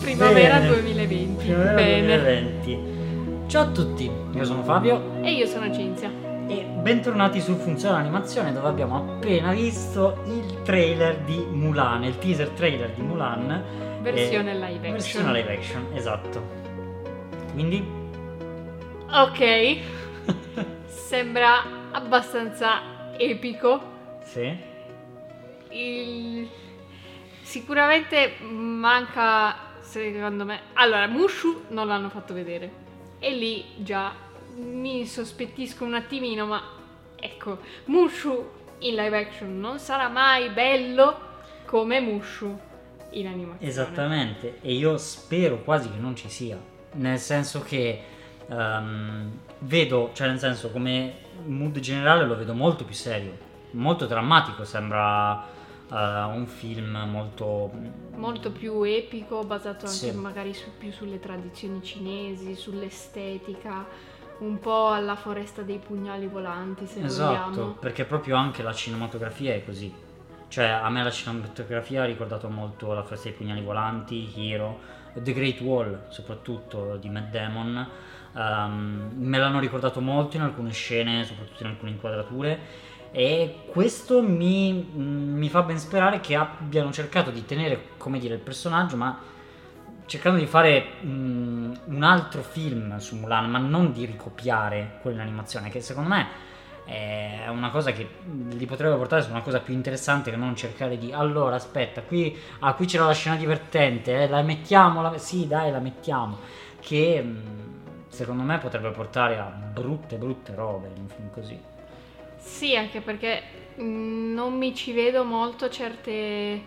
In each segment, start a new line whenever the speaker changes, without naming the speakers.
Primavera 2020.
Primavera
Bene.
2020. Ciao a tutti, io sono Fabio
E io sono Cinzia.
e bentornati su Funzione Animazione dove abbiamo appena visto il trailer di Mulan, il teaser trailer di Mulan.
Versione
eh,
live action.
Versione live action, esatto. Quindi
Ok. Sembra abbastanza epico.
sì,
Il- Sicuramente manca, secondo me. Allora, Mushu non l'hanno fatto vedere. E lì già mi sospettisco un attimino, ma ecco, Mushu in live action non sarà mai bello come Mushu in animazione.
esattamente. E io spero quasi che non ci sia. Nel senso che ehm, vedo, cioè nel senso come mood generale lo vedo molto più serio, molto drammatico, sembra eh, un film molto
Molto più epico, basato anche
Sì.
magari su- più sulle tradizioni cinesi, sull'estetica, un po' alla foresta dei pugnali volanti, se
Esatto,
vogliamo.
perché proprio anche la cinematografia è così. Cioè, a me la cinematografia ha ricordato molto La Foresta dei Pugnali Volanti, Hero, The Great Wall, soprattutto di Matt Damon. Ehm, me l'hanno ricordato molto in alcune scene, soprattutto in alcune inquadrature. E questo mi, mm, mi fa ben sperare che abbiano cercato di tenere, come dire, il personaggio, ma cercando di fare mm, un altro film su Mulan, ma non di ricopiare quell'animazione, che secondo me è una cosa che li potrebbe portare su una cosa più interessante che non cercare di allora aspetta qui, ah, qui c'era la scena divertente eh, la mettiamo la... sì dai la mettiamo. Che mm, secondo me potrebbe portare a brutte brutte robe in un film così
Sì, anche perché mh, non mi ci vedo molto certe,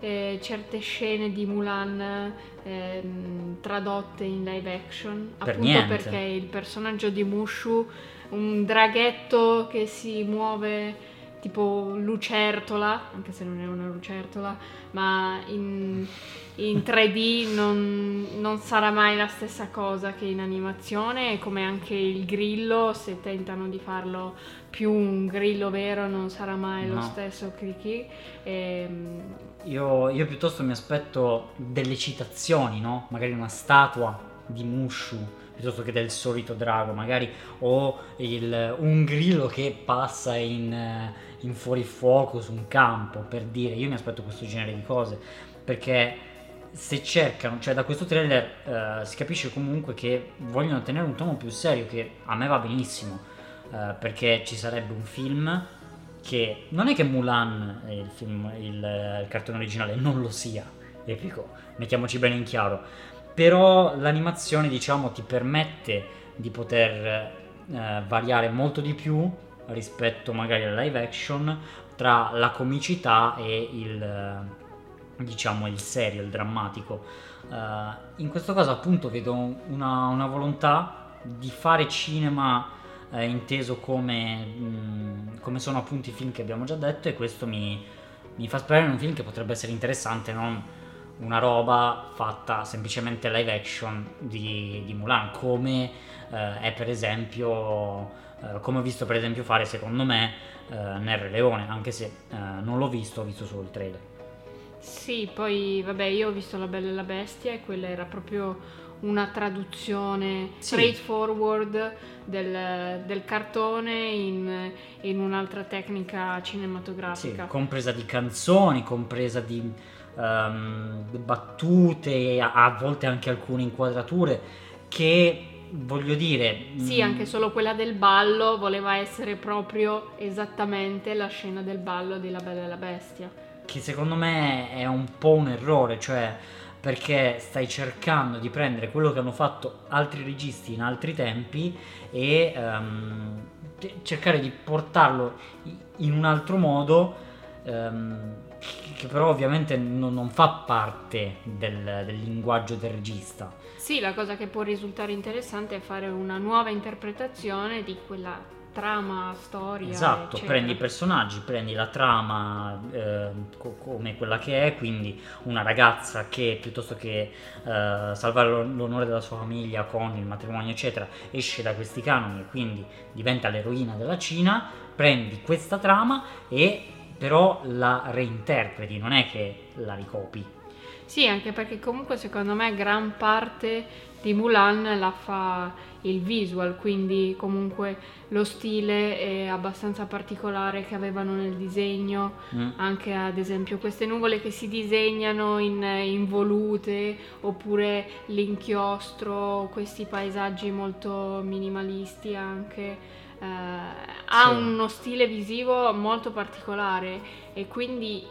eh, certe scene di Mulan ehm, tradotte in live action.
Per
appunto
niente.
perché il personaggio di Mushu, un draghetto che si muove tipo lucertola, anche se non è una lucertola, ma in, in 3D non, non sarà mai la stessa cosa che in animazione, come anche il grillo, se tentano di farlo più un grillo vero non sarà mai lo
No.
stesso Kriki. Ehm,
io, io piuttosto mi aspetto delle citazioni no? magari una statua di Mushu piuttosto che del solito drago magari o il- un grillo che passa in, in fuorifuoco su un campo per dire io mi aspetto questo genere di cose perché se cercano, cioè da questo trailer eh, si capisce comunque che vogliono tenere un tono più serio che a me va benissimo eh, perché ci sarebbe un film che non è che Mulan, il, film, il, il cartone originale, non lo sia epico, mettiamoci bene in chiaro, però l'animazione diciamo ti permette di poter eh, variare molto di più rispetto magari al live action tra la comicità e il diciamo il serio, il drammatico. Eh, in questo caso appunto vedo una, una volontà di fare cinema eh, inteso come, mh, come sono appunto i film che abbiamo già detto e questo mi, mi fa sperare in un film che potrebbe essere interessante, non una roba fatta semplicemente live action di, di Mulan, come eh, è per esempio, eh, come ho visto per esempio fare secondo me eh, nel Re Leone, anche se eh, non l'ho visto, ho visto solo il trailer.
sì, poi vabbè, io ho visto La Bella e la Bestia e quella era proprio una traduzione
Sì.
straightforward del, del cartone in, in un'altra tecnica
Sì,
cinematografica.
compresa di canzoni, compresa di ehm, battute, a, a volte anche alcune inquadrature che voglio dire...
Sì,
mh,
anche solo quella del ballo voleva essere proprio esattamente la scena del ballo di La Bella e la Bestia.
che secondo me è un po' un errore, cioè perché stai cercando di prendere quello che hanno fatto altri registi in altri tempi e te- cercare di portarlo in un altro modo ehm, che però ovviamente non, non fa parte del, del linguaggio del regista.
Sì, la cosa che può risultare interessante è fare una nuova interpretazione di quella trama, storia.
Esatto,
eccetera.
prendi i personaggi, prendi la trama eh, co- come quella che è, quindi una ragazza che piuttosto che eh, salvare l'o- l'onore della sua famiglia con il matrimonio, eccetera, esce da questi canoni e quindi diventa l'eroina della Cina, prendi questa trama e però la reinterpreti, non è che la ricopi.
Sì, anche perché comunque secondo me gran parte di Mulan la fa il visual, quindi comunque lo stile è abbastanza particolare che avevano nel disegno,
Mm.
anche ad esempio queste nuvole che si disegnano in, in volute, oppure l'inchiostro, questi paesaggi molto minimalisti anche. eh, ha
Sì.
uno stile visivo molto particolare e quindi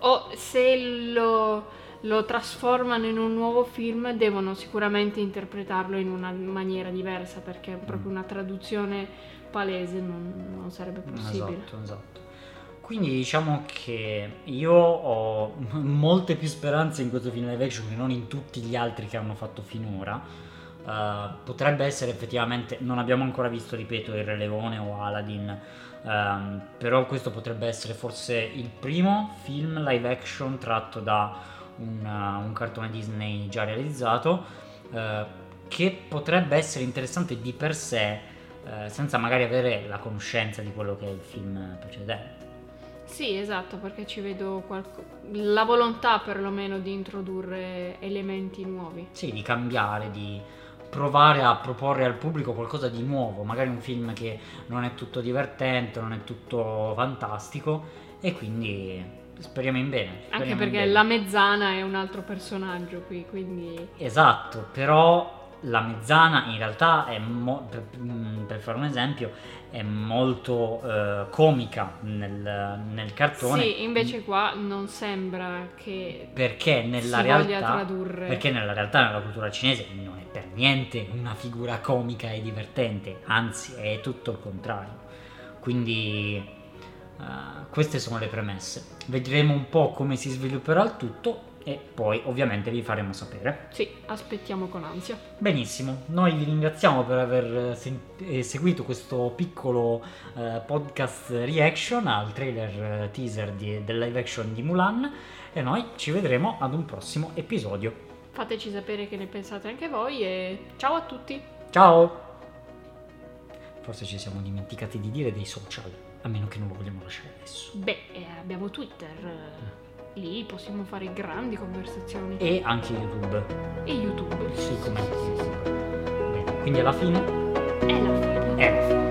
o se lo, lo trasformano in un nuovo film devono sicuramente interpretarlo in una maniera diversa perché proprio
Mm.
una traduzione palese non, non sarebbe possibile.
Esatto, esatto. Quindi diciamo che io ho molte più speranze in questo film live action che non in tutti gli altri che hanno fatto finora. Uh, potrebbe essere effettivamente, non abbiamo ancora visto, ripeto, il Re Leone o Aladdin, ehm, però questo potrebbe essere forse il primo film live action tratto da un, uh, un cartone Disney già realizzato, eh, che potrebbe essere interessante di per sé, eh, senza magari avere la conoscenza di quello che è il film precedente.
Sì, esatto, perché ci vedo qualco- la volontà perlomeno di introdurre elementi nuovi.
Sì, di cambiare, di provare a proporre al pubblico qualcosa di nuovo, magari un film che non è tutto divertente, non è tutto fantastico e quindi speriamo in bene.
Anche
speriamo in
perché
bene.
la mezzana è un altro personaggio qui, quindi
Esatto, però la mezzana in realtà è, mo- per, mm, per fare un esempio, è molto eh, comica nel, nel cartone.
sì, invece qua non sembra che
perché nella realtà
tradurre.
perché nella realtà nella cultura cinese non per niente una figura comica e divertente anzi è tutto il contrario. Quindi eh, queste sono le premesse. Vedremo un po' come si svilupperà il tutto e poi ovviamente vi faremo sapere.
Sì, aspettiamo con ansia.
benissimo. Noi vi ringraziamo per aver sen- eh, seguito questo piccolo eh, podcast reaction al trailer eh, teaser di- del live action di Mulan e noi ci vedremo ad un prossimo episodio
Fateci sapere che ne pensate anche voi e ciao a tutti!
Ciao! Forse ci siamo dimenticati di dire dei social, a meno che non lo vogliamo lasciare adesso.
Beh, eh, abbiamo Twitter, lì possiamo fare grandi conversazioni.
E anche YouTube.
E YouTube.
Sì, come YouTube. Bene, quindi alla fine
È la fine.
è la fine.